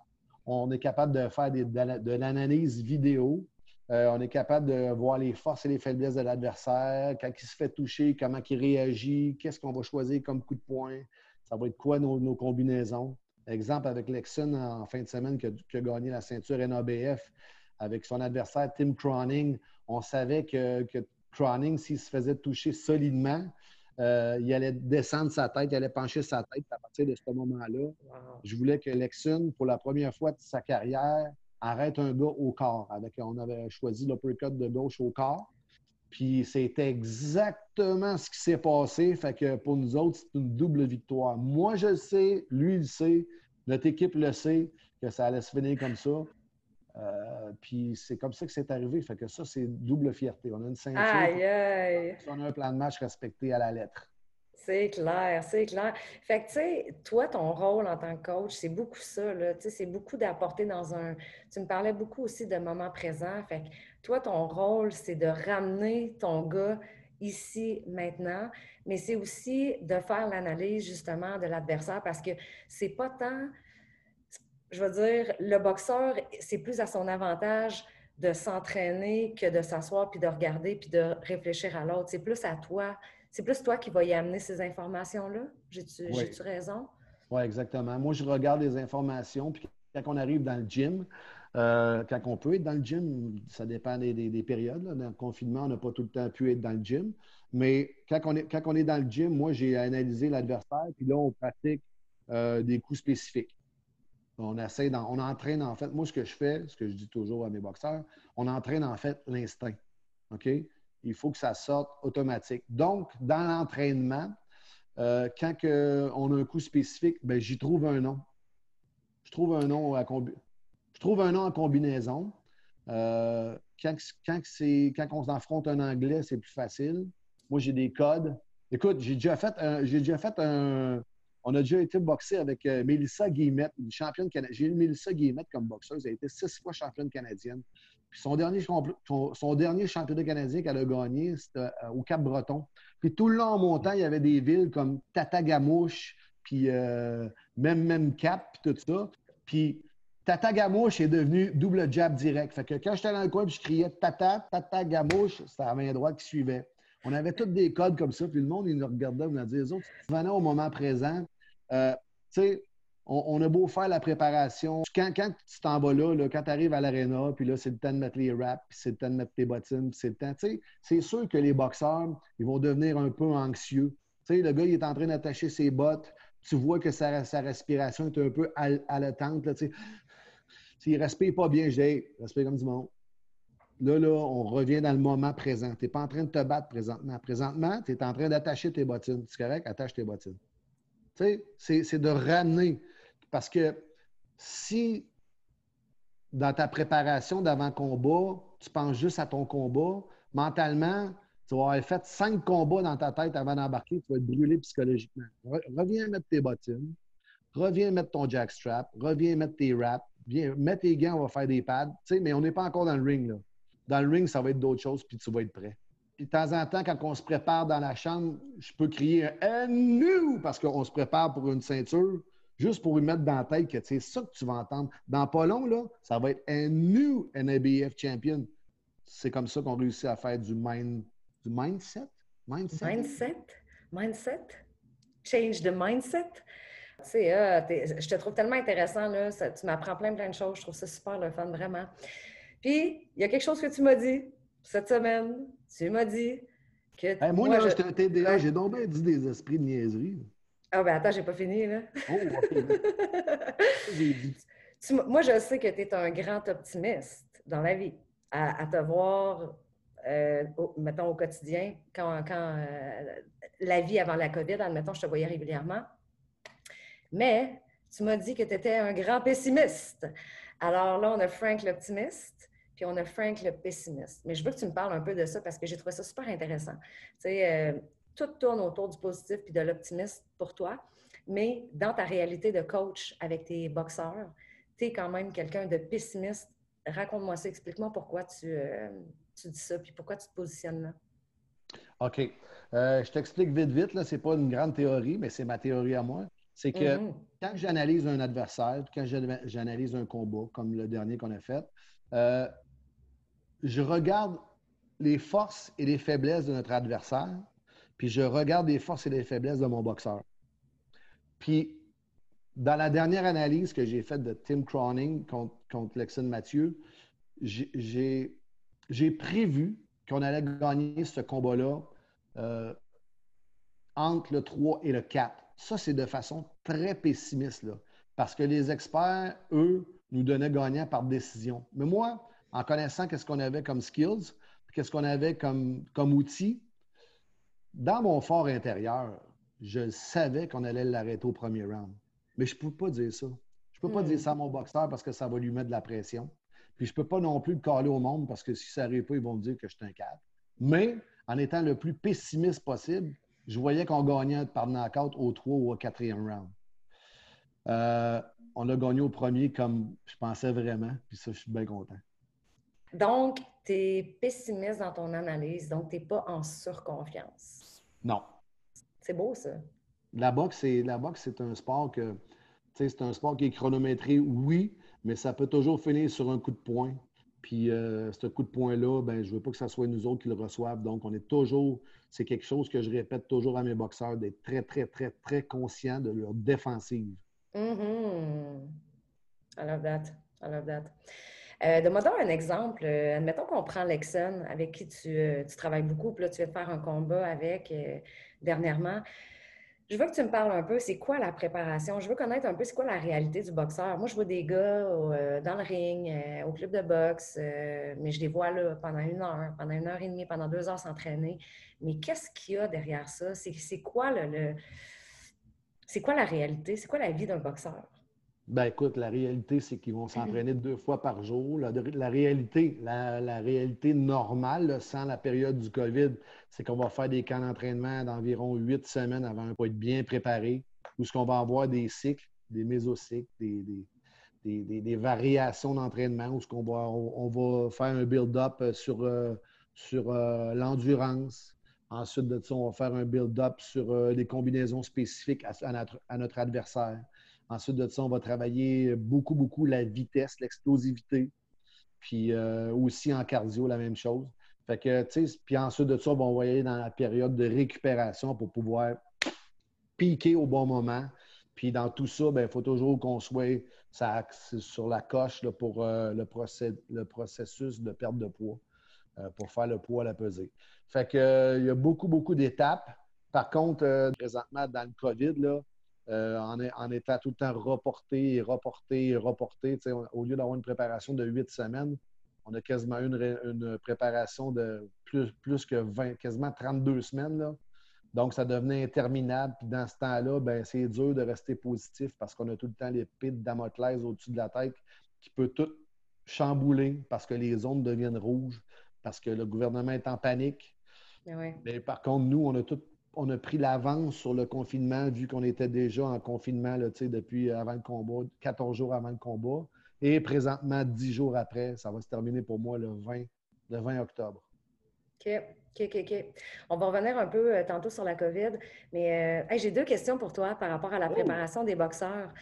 On est capable de faire de, l'analyse vidéo. Euh, on est capable de voir les forces et les faiblesses de l'adversaire, quand il se fait toucher, comment il réagit, qu'est-ce qu'on va choisir comme coup de poing, ça va être quoi nos, combinaisons? Exemple avec Lexon en fin de semaine qui a, gagné la ceinture NABF avec son adversaire Tim Croning. On savait que, que Croning, s'il se faisait toucher solidement, euh, il allait descendre sa tête, il allait pencher sa tête à partir de ce moment-là. Je voulais que Lexon, pour la première fois de sa carrière, arrête un gars au corps. Avec, on avait choisi l'uppercut de gauche au corps. Puis c'était exactement ce qui s'est passé. Fait que pour nous autres, c'est une double victoire. Moi, je le sais, lui, il le sait, notre équipe le sait, que ça allait se finir comme ça. Euh, puis c'est comme ça que c'est arrivé. Fait que ça, c'est double fierté. On a une ceinture. Aïe, aïe. On a un plan de match respecté à la lettre. C'est clair, c'est clair. Fait que, tu sais, toi, ton rôle en tant que coach, c'est beaucoup ça, là. Tu sais, c'est beaucoup d'apporter dans un... Tu me parlais beaucoup aussi de moment présent. Fait que, toi, ton rôle, c'est de ramener ton gars ici, maintenant, mais c'est aussi de faire l'analyse, justement, de l'adversaire parce que c'est pas tant je veux dire, le boxeur, c'est plus à son avantage de s'entraîner que de s'asseoir puis de regarder puis de réfléchir à l'autre. C'est plus à toi. C'est plus toi qui vas y amener ces informations-là. J'ai-tu raison? Oui, exactement. Moi, je regarde les informations, puis quand on arrive dans le gym, euh, quand on peut être dans le gym, ça dépend des, périodes. Dans le confinement, on n'a pas tout le temps pu être dans le gym. Mais quand on est, quand on est dans le gym, moi, j'ai analysé l'adversaire, puis là, on pratique euh, des coups spécifiques. On essaie, on entraîne en fait, moi, ce que je fais, ce que je dis toujours à mes boxeurs, on entraîne en fait l'instinct. OK? Il faut que ça sorte automatique. Donc, dans l'entraînement, euh, quand on a un coup spécifique, ben, j'y trouve un nom. Je trouve un nom à Je trouve un nom en combinaison. Euh, quand, quand, quand, on affronte un anglais, c'est plus facile. Moi, j'ai des codes. Écoute, j'ai déjà fait un, on a déjà été boxé avec euh, Mélissa Guillemette, une championne canadienne. J'ai eu Mélissa Guillemette comme boxeuse. Elle a été six fois championne canadienne. Puis son dernier, dernier championnat canadien qu'elle a gagné, c'était euh, au Cap-Breton. Puis tout le long en montant, il y avait des villes comme Tatagamouche, puis euh, même, même Cap, puis tout ça. Puis Tatagamouche est devenu double jab direct. Fait que quand j'étais dans le coin, je criais Tata, Tatagamouche, c'était la main droite qui suivait. On avait tous des codes comme ça, puis le monde, nous regardait, on nous disait, les autres, venez au moment présent, euh, tu sais, on, a beau faire la préparation. Quand, tu t'en vas là, quand tu arrives à l'aréna, puis là, c'est le temps de mettre les wraps, puis c'est le temps de mettre tes bottines, c'est le temps. Tu sais, c'est sûr que les boxeurs, ils vont devenir un peu anxieux. Tu sais, le gars, il est en train d'attacher ses bottes. Tu vois que sa, respiration est un peu haletante. tu sais. S'il respire pas bien, je dis, respire comme du monde. Là, là, on revient dans le moment présent. Tu n'es pas en train de te battre présentement. Présentement, tu es en train d'attacher tes bottines. C'est correct? Attache tes bottines c'est de ramener. Parce que si dans ta préparation d'avant-combat, tu penses juste à ton combat, mentalement, tu vas avoir fait cinq combats dans ta tête avant d'embarquer, tu vas être brûlé psychologiquement. Reviens mettre tes bottines, reviens mettre ton jackstrap, reviens mettre tes wraps, viens, mets tes gants, on va faire des pads. mais on n'est pas encore dans le ring. Là. Dans le ring, ça va être d'autres choses, puis tu vas être prêt de temps en temps, quand on se prépare dans la chambre, je peux crier un nous parce qu'on se prépare pour une ceinture, juste pour lui mettre dans la tête que c'est ça que tu vas entendre. Dans pas long, là, ça va être un new NABF champion. C'est comme ça qu'on réussit à faire du, mind, du mindset? Mindset? Mindset? Mindset? Change the mindset? Euh, je te trouve tellement intéressant, là, tu m'apprends plein, plein de choses. Je trouve ça super le fun, vraiment. Puis, il y a quelque chose que tu m'as dit cette semaine, tu m'as dit que. moi, là, je... j'étais un TDA, j'ai donc bien dit des esprits de niaiserie. Ah, ben attends, j'ai pas fini, là. Oh, j'ai dit. moi, je sais que tu es un grand optimiste dans la vie. À, te voir, euh, mettons, au quotidien, quand, quand euh, la vie avant la COVID, admettons, je te voyais régulièrement. Mais tu m'as dit que tu étais un grand pessimiste. Alors là, on a Frank l'optimiste puis on a Frank le pessimiste. Mais je veux que tu me parles un peu de ça parce que j'ai trouvé ça super intéressant. Tu sais, euh, tout tourne autour du positif puis de l'optimisme pour toi, mais dans ta réalité de coach avec tes boxeurs, tu es quand même quelqu'un de pessimiste. Raconte-moi ça, explique-moi pourquoi tu, euh, tu, dis ça puis pourquoi tu te positionnes là. OK. Euh, je t'explique vite, vite. Ce n'est pas une grande théorie, mais c'est ma théorie à moi. C'est que mm-hmm. quand j'analyse un adversaire, quand j'analyse un combat, comme le dernier qu'on a fait, je regarde les forces et les faiblesses de notre adversaire, puis je regarde les forces et les faiblesses de mon boxeur. Puis, dans la dernière analyse que j'ai faite de Tim Croning contre, Lexon Mathieu, j'ai prévu qu'on allait gagner ce combat-là euh, entre le 3 et le 4. Ça, c'est de façon très pessimiste, parce que les experts, eux, nous donnaient gagnant par décision. Mais moi, en connaissant qu'est-ce qu'on avait comme skills, qu'est-ce qu'on avait comme, comme outils, dans mon fort intérieur, je savais qu'on allait l'arrêter au premier round. Mais je ne peux pas dire ça. Je ne peux pas dire hmm. ça à mon boxeur parce que ça va lui mettre de la pression. Puis je ne peux pas non plus le caler au monde parce que si ça n'arrive pas, ils vont me dire que je suis un cadre. Mais en étant le plus pessimiste possible, je voyais qu'on gagnait par knockout au 3 ou au 4e round. Euh, on a gagné au premier comme je pensais vraiment. Puis ça, je suis bien content. Donc, tu es pessimiste dans ton analyse, donc tu n'es pas en surconfiance. Non. C'est beau, ça. La boxe, c'est, la boxe, c'est un sport que, c'est un sport qui est chronométré, oui, mais ça peut toujours finir sur un coup de poing. Puis euh, ce coup de poing-là, ben, je ne veux pas que ce soit nous autres qui le reçoivent. Donc, on est toujours, c'est quelque chose que je répète toujours à mes boxeurs, d'être très, très, très, très conscient de leur défensive. Mm-hmm. I love that. I love that. Euh, Donne-moi un exemple. Euh, admettons qu'on prend Lexon, avec qui tu, euh, tu, travailles beaucoup, puis là, tu vas faire un combat avec dernièrement. Je veux que tu me parles un peu, c'est quoi la préparation? Je veux connaître un peu c'est quoi la réalité du boxeur? Moi, je vois des gars euh, dans le ring, euh, au club de boxe, euh, mais je les vois là pendant une heure, pendant une heure et demie, pendant deux heures s'entraîner. Mais qu'est-ce qu'il y a derrière ça? C'est quoi le c'est quoi la réalité? C'est quoi la vie d'un boxeur? Ben écoute, la réalité, c'est qu'ils vont s'entraîner deux fois par jour. La, réalité, la, réalité normale, sans la période du COVID, c'est qu'on va faire des camps d'entraînement d'environ huit semaines avant pour être bien préparé, où ce qu'on va avoir des cycles, des mésocycles, des, des, variations d'entraînement, où ce qu'on va, on, va faire un build-up sur, euh, sur euh, l'endurance. Ensuite de ça, on va faire un build-up sur euh, des combinaisons spécifiques à notre adversaire. Ensuite de ça, on va travailler beaucoup, beaucoup la vitesse, l'explosivité. Puis euh, aussi en cardio, la même chose. Fait que, puis ensuite de ça, on va aller dans la période de récupération pour pouvoir piquer au bon moment. Puis dans tout ça, il ben, faut toujours qu'on soit sur la coche pour euh, le, le, processus de perte de poids, euh, pour faire le poids à la pesée. Fait que, il y a beaucoup, beaucoup d'étapes. Par contre, présentement, dans le COVID, là, euh, en, étant tout le temps reporté et reporté et reporté. Au lieu d'avoir une préparation de huit semaines, on a quasiment une, une préparation de plus, plus que 20, quasiment 32 semaines. Là. Donc, ça devenait interminable. Puis dans ce temps-là, ben, c'est dur de rester positif parce qu'on a tout le temps l'épée de Damoclès au-dessus de la tête qui peut tout chambouler parce que les zones deviennent rouges, parce que le gouvernement est en panique. Mais, Mais par contre, nous, on a tout on a pris l'avance sur le confinement, vu qu'on était déjà en confinement là, depuis avant le combat, 14 jours avant le combat. Et présentement, 10 jours après, ça va se terminer pour moi le 20, le 20 octobre. OK. OK, OK, OK. On va revenir un peu euh, tantôt sur la COVID, mais euh, j'ai deux questions pour toi par rapport à la oh! préparation des boxeurs.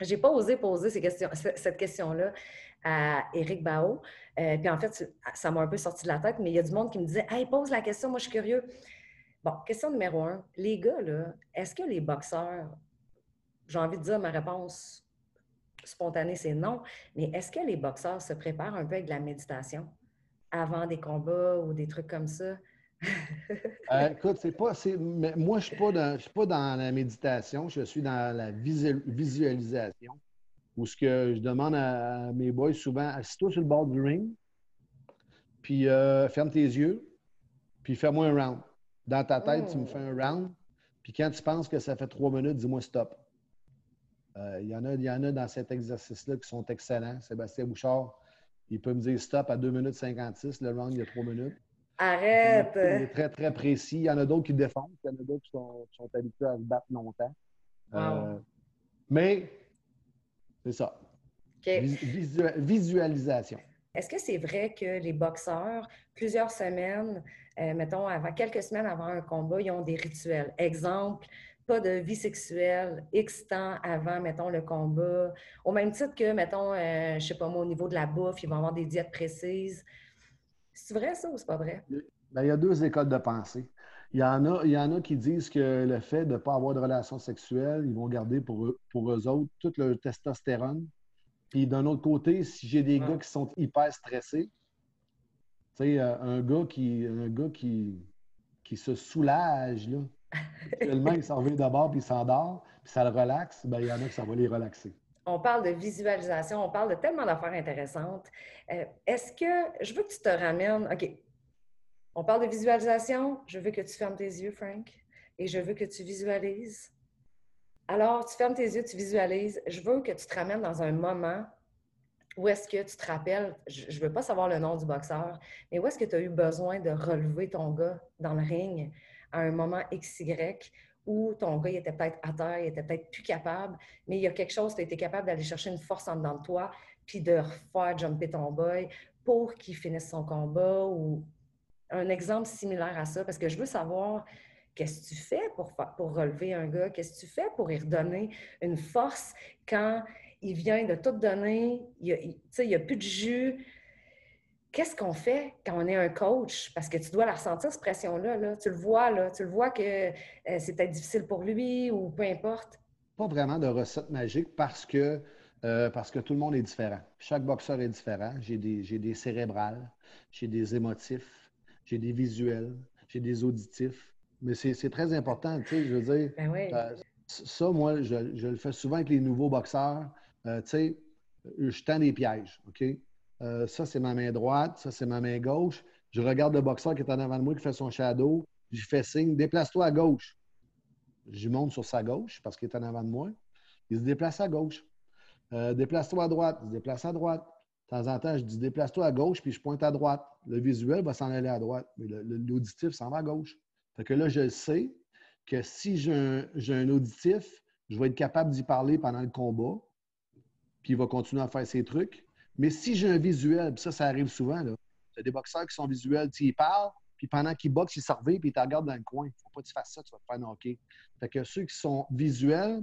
Je n'ai pas osé poser ces questions, cette question-là à Éric Bao. Euh, puis en fait, ça m'a un peu sorti de la tête, mais il y a du monde qui me disait Hey, pose la question, moi je suis curieux. Bon, question numéro un. Les gars, là, est-ce que les boxeurs, j'ai envie de dire ma réponse spontanée, c'est non, mais est-ce que les boxeurs se préparent un peu avec de la méditation avant des combats ou des trucs comme ça? Euh, écoute, c'est pas. Mais moi, je ne suis, pas dans la méditation, je suis dans la visualisation. Où ce que je demande à mes boys souvent, assis-toi sur le bord du ring, puis euh, ferme tes yeux, puis fais-moi un round. Dans ta tête, tu me fais un round, puis quand tu penses que ça fait trois minutes, dis-moi stop. Euh, il y, en a, y en a dans cet exercice-là qui sont excellents. Sébastien Bouchard, il peut me dire stop à 2 minutes 56. Le round, il y a 3 minutes. Arrête! Il est très, très précis. Il y en a d'autres qui défendent. Il y en a d'autres qui sont, habitués à se battre longtemps. Euh, mais c'est ça. visualisation. Est-ce que c'est vrai que les boxeurs, plusieurs semaines, euh, mettons, avant, quelques semaines avant un combat, ils ont des rituels? Exemple, pas de vie sexuelle X temps avant, mettons, le combat. Au même titre que, mettons, euh, je sais pas moi, au niveau de la bouffe, ils vont avoir des diètes précises. C'est vrai ça ou c'est pas vrai? Ben, il y a deux écoles de pensée. Il y, en a, il qui disent que le fait de ne pas avoir de relations sexuelles, ils vont garder pour eux, pour eux autres toute leur testostérone puis d'un autre côté, si j'ai des gars qui sont hyper stressés, tu sais, euh, un gars qui, un gars qui, qui se soulage, là, tellement il s'en va d'abord puis il s'endort, puis ça le relaxe, bien, il y en a qui ça va les relaxer. On parle de visualisation, on parle de tellement d'affaires intéressantes. Euh, est-ce que je veux que tu te ramènes, OK, on parle de visualisation, je veux que tu fermes tes yeux, Frank, et je veux que tu visualises alors, tu fermes tes yeux, tu visualises. Je veux que tu te ramènes dans un moment où est-ce que tu te rappelles, je ne veux pas savoir le nom du boxeur, mais où est-ce que tu as eu besoin de relever ton gars dans le ring à un moment XY où ton gars était peut-être à terre, il était peut-être plus capable, mais il y a quelque chose, tu as été capable d'aller chercher une force en dedans de toi, puis de refaire jumper ton boy pour qu'il finisse son combat ou un exemple similaire à ça, parce que je veux savoir Qu'est-ce que tu fais pour, pour relever un gars? Qu'est-ce que tu fais pour y redonner une force quand il vient de tout donner, il n'y a, a, plus de jus? qu'est-ce qu'on fait quand on est un coach? Parce que tu dois la ressentir, cette pression-là. Là. Tu le vois, là. Tu le vois que euh, c'est difficile pour lui ou peu importe. Pas vraiment de recette magique parce que, euh, parce que tout le monde est différent. Chaque boxeur est différent. J'ai des, des cérébrales, j'ai des émotifs, j'ai des visuels, j'ai des auditifs. Mais c'est très important, tu sais, je veux dire. Ben oui. Euh, ça, moi, je, le fais souvent avec les nouveaux boxeurs. tu sais, je tends des pièges, OK? Euh, ça, c'est ma main droite. Ça, c'est ma main gauche. Je regarde le boxeur qui est en avant de moi, qui fait son shadow. Je fais signe, déplace-toi à gauche. Je monte sur sa gauche parce qu'il est en avant de moi. Il se déplace à gauche. Euh, déplace-toi à droite. Il se déplace à droite. De temps en temps, je dis déplace-toi à gauche, puis je pointe à droite. Le visuel va s'en aller à droite, mais l'auditif s'en va à gauche. Que là, je sais que si j'ai un, auditif, je vais être capable d'y parler pendant le combat, puis il va continuer à faire ses trucs. Mais si j'ai un visuel, puis ça, ça arrive souvent, là. As des boxeurs qui sont visuels, tu y parles, puis pendant qu'ils boxent, ils servent, puis ils te regardent dans le coin. Faut pas que tu fasses ça, tu vas te faire knocker. Fait que ceux qui sont visuels,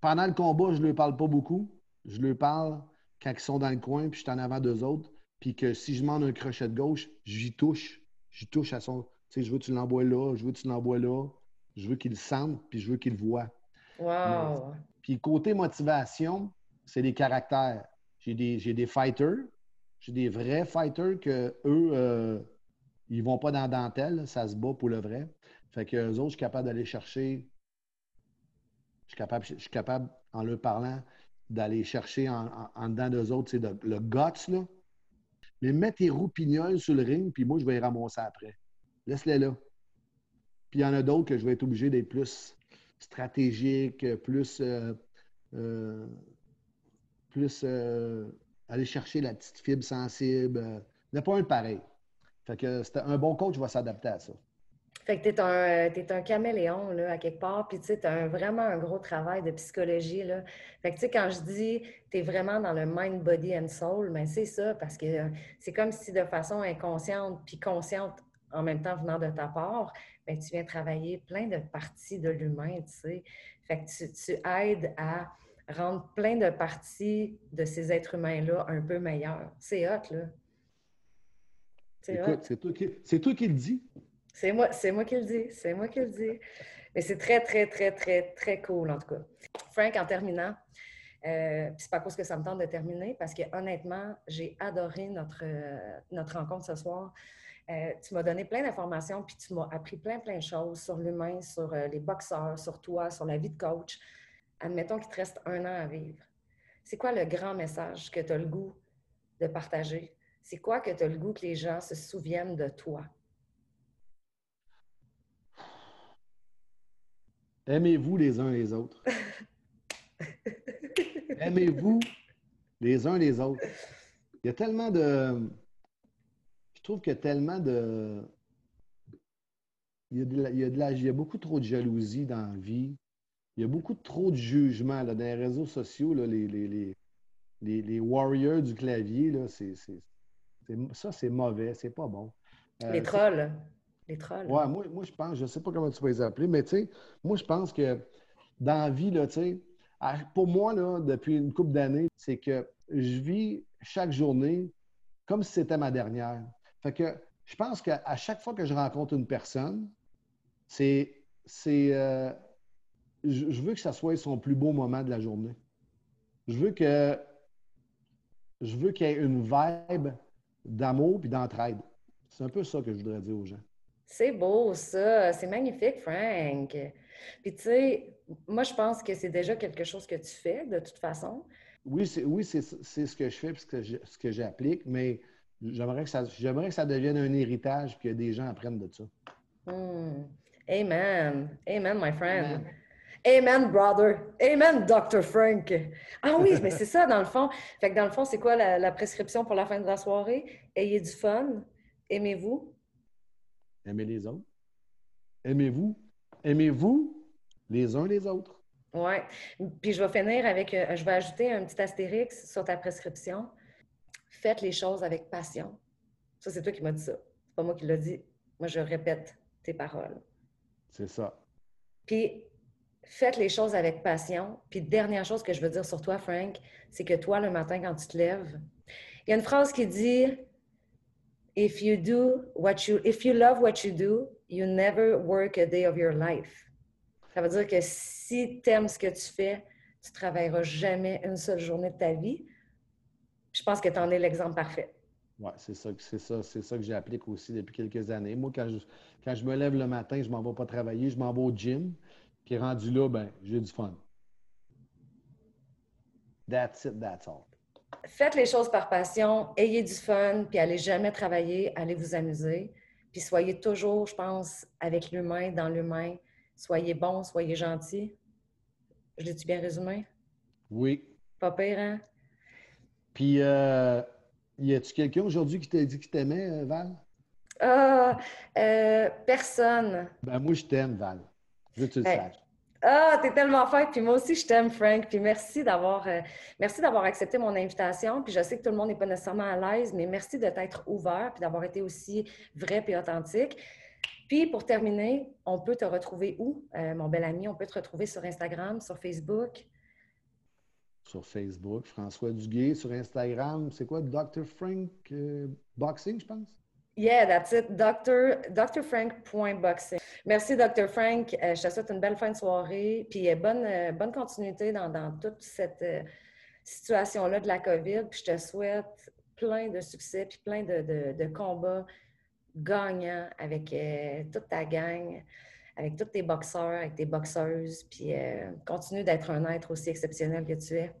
pendant le combat, je ne leur parle pas beaucoup. Je leur parle quand ils sont dans le coin, puis je suis en avant d'eux autres. Puis que si je demande un crochet de gauche, j'y touche. J'y touche à son. Tu sais, je veux que tu l'envoies là, je veux que tu l'envoies là. Je veux qu'il le sente, puis je veux qu'il le voit. Wow! puis côté motivation, c'est les caractères. J'ai des, des fighters, j'ai des vrais fighters que eux, euh, ils vont pas dans la dentelle, ça se bat pour le vrai. Fait que eux autres, je suis capable d'aller chercher. Je suis capable, je suis capable, en leur parlant, d'aller chercher en, en, dedans d'eux autres, c'est le guts, là. Mais mets tes roupignoles sur le ring, puis moi, je vais les ramasser après. Laisse-les là. Puis il y en a d'autres que je vais être obligé d'être plus stratégique, plus euh, euh, plus euh, aller chercher la petite fibre sensible. Il n'y a pas un pareil. Fait que un bon coach va s'adapter à ça. Fait que tu es, un caméléon, là, à quelque part, puis tu as vraiment un gros travail de psychologie, là. Fait que tu sais, quand je dis tu es vraiment dans le mind, body and soul, ben, c'est ça, parce que c'est comme si de façon inconsciente puis consciente en même temps venant de ta part, ben, tu viens travailler plein de parties de l'humain, tu sais. Fait que tu, tu aides à rendre plein de parties de ces êtres humains-là un peu meilleurs. C'est hot, là. C'est toi, qui, toi qui le dis. C'est moi, moi qui le dis. C'est moi qui le dis. Mais c'est très, très, très, très, très cool, en tout cas. Frank, en terminant, euh, c'est pas cause que ça me tente de terminer, parce que honnêtement, j'ai adoré notre, euh, notre rencontre ce soir. Euh, tu m'as donné plein d'informations, puis tu m'as appris plein, plein de choses sur l'humain, sur euh, les boxeurs, sur toi, sur la vie de coach admettons qu'il te reste un an à vivre. C'est quoi le grand message que tu as le goût de partager? C'est quoi que tu as le goût que les gens se souviennent de toi? Aimez-vous les uns les autres. Aimez-vous les uns les autres. Il y a tellement de. Je trouve qu'il y a tellement de. Il y, a il, y a il y a beaucoup trop de jalousie dans la vie il y a beaucoup trop de jugements dans les réseaux sociaux, les, les, warriors du clavier, là, ça, c'est mauvais, c'est pas bon. Euh, les trolls. Les trolls. Ouais, moi, moi, je pense, je ne sais pas comment tu vas les appeler, mais tu sais, moi, je pense que dans la vie, là, tu sais, pour moi, là, depuis une couple d'années, c'est que je vis chaque journée comme si c'était ma dernière. Fait que je pense qu'à chaque fois que je rencontre une personne, c'est. c'est euh, je, veux que ça soit son plus beau moment de la journée. Je veux que je veux qu'il y ait une vibe d'amour et d'entraide. C'est un peu ça que je voudrais dire aux gens. C'est beau, ça. C'est magnifique, Frank. Puis, tu sais, moi, je pense que c'est déjà quelque chose que tu fais, de toute façon. Oui, c'est oui, ce que je fais et ce que j'applique, mais j'aimerais que, ça, que ça devienne un héritage et que des gens apprennent de ça. Hmm. Amen. Amen, my friend. Amen, brother. Amen, Dr. Frank. Ah oui, mais c'est ça, dans le fond. Fait que dans le fond, c'est quoi la, prescription pour la fin de la soirée? Ayez du fun. Aimez-vous. Aimez les autres. Aimez-vous. Aimez-vous les uns les autres. Oui. Puis je vais finir avec, euh, je vais ajouter un petit astérix sur ta prescription. Faites les choses avec passion. Ça, c'est toi qui m'as dit ça. C'est pas moi qui l'ai dit. Moi, je répète tes paroles. C'est ça. Puis faites les choses avec passion. Puis dernière chose que je veux dire sur toi, Frank, c'est que toi, le matin, quand tu te lèves, il y a une phrase qui dit if you do what you, if you love what you do, you never work a day of your life. Ça veut dire que si tu aimes ce que tu fais, tu ne travailleras jamais une seule journée de ta vie. Je pense que tu en es l'exemple parfait. Oui, c'est ça, c'est ça, c'est ça que j'applique aussi depuis quelques années. Moi, quand je, quand je me lève le matin, je ne m'en vais pas travailler, je m'en vais au gym. Puis rendu là, ben, j'ai du fun. That's it, that's all. Faites les choses par passion, ayez du fun, puis allez jamais travailler, allez vous amuser. Puis soyez toujours, je pense, avec l'humain, dans l'humain. Soyez bon, soyez gentil. Je l'ai-tu bien résumé? Oui. Pas pire, hein? Puis, euh, y a-tu quelqu'un aujourd'hui qui t'a dit qu'il t'aimait, euh, Val? Ah, euh, personne. Ben, moi, je t'aime, Val. Je veux que tu le Ben, saches. Ah, t'es tellement fort. Puis moi aussi, je t'aime, Frank. Puis merci d'avoir euh, merci d'avoir accepté mon invitation. Puis je sais que tout le monde n'est pas nécessairement à l'aise, mais merci de t'être ouvert puis d'avoir été aussi vrai et authentique. Puis pour terminer, on peut te retrouver où, euh, mon bel ami? On peut te retrouver sur Instagram, sur Facebook. Sur Facebook, François Duguay. Sur Instagram, c'est quoi? Dr. Frank euh, Boxing, je pense? Yeah, that's it. Dr. drfrank.boxing. Merci, Dr. Frank. Euh, je te souhaite une belle fin de soirée. Puis euh, bonne, continuité dans, toute cette situation-là de la COVID. Puis je te souhaite plein de succès, puis plein de, de- combats gagnants avec toute ta gang, avec tous tes boxeurs, avec tes boxeuses. Puis euh, continue d'être un être aussi exceptionnel que tu es.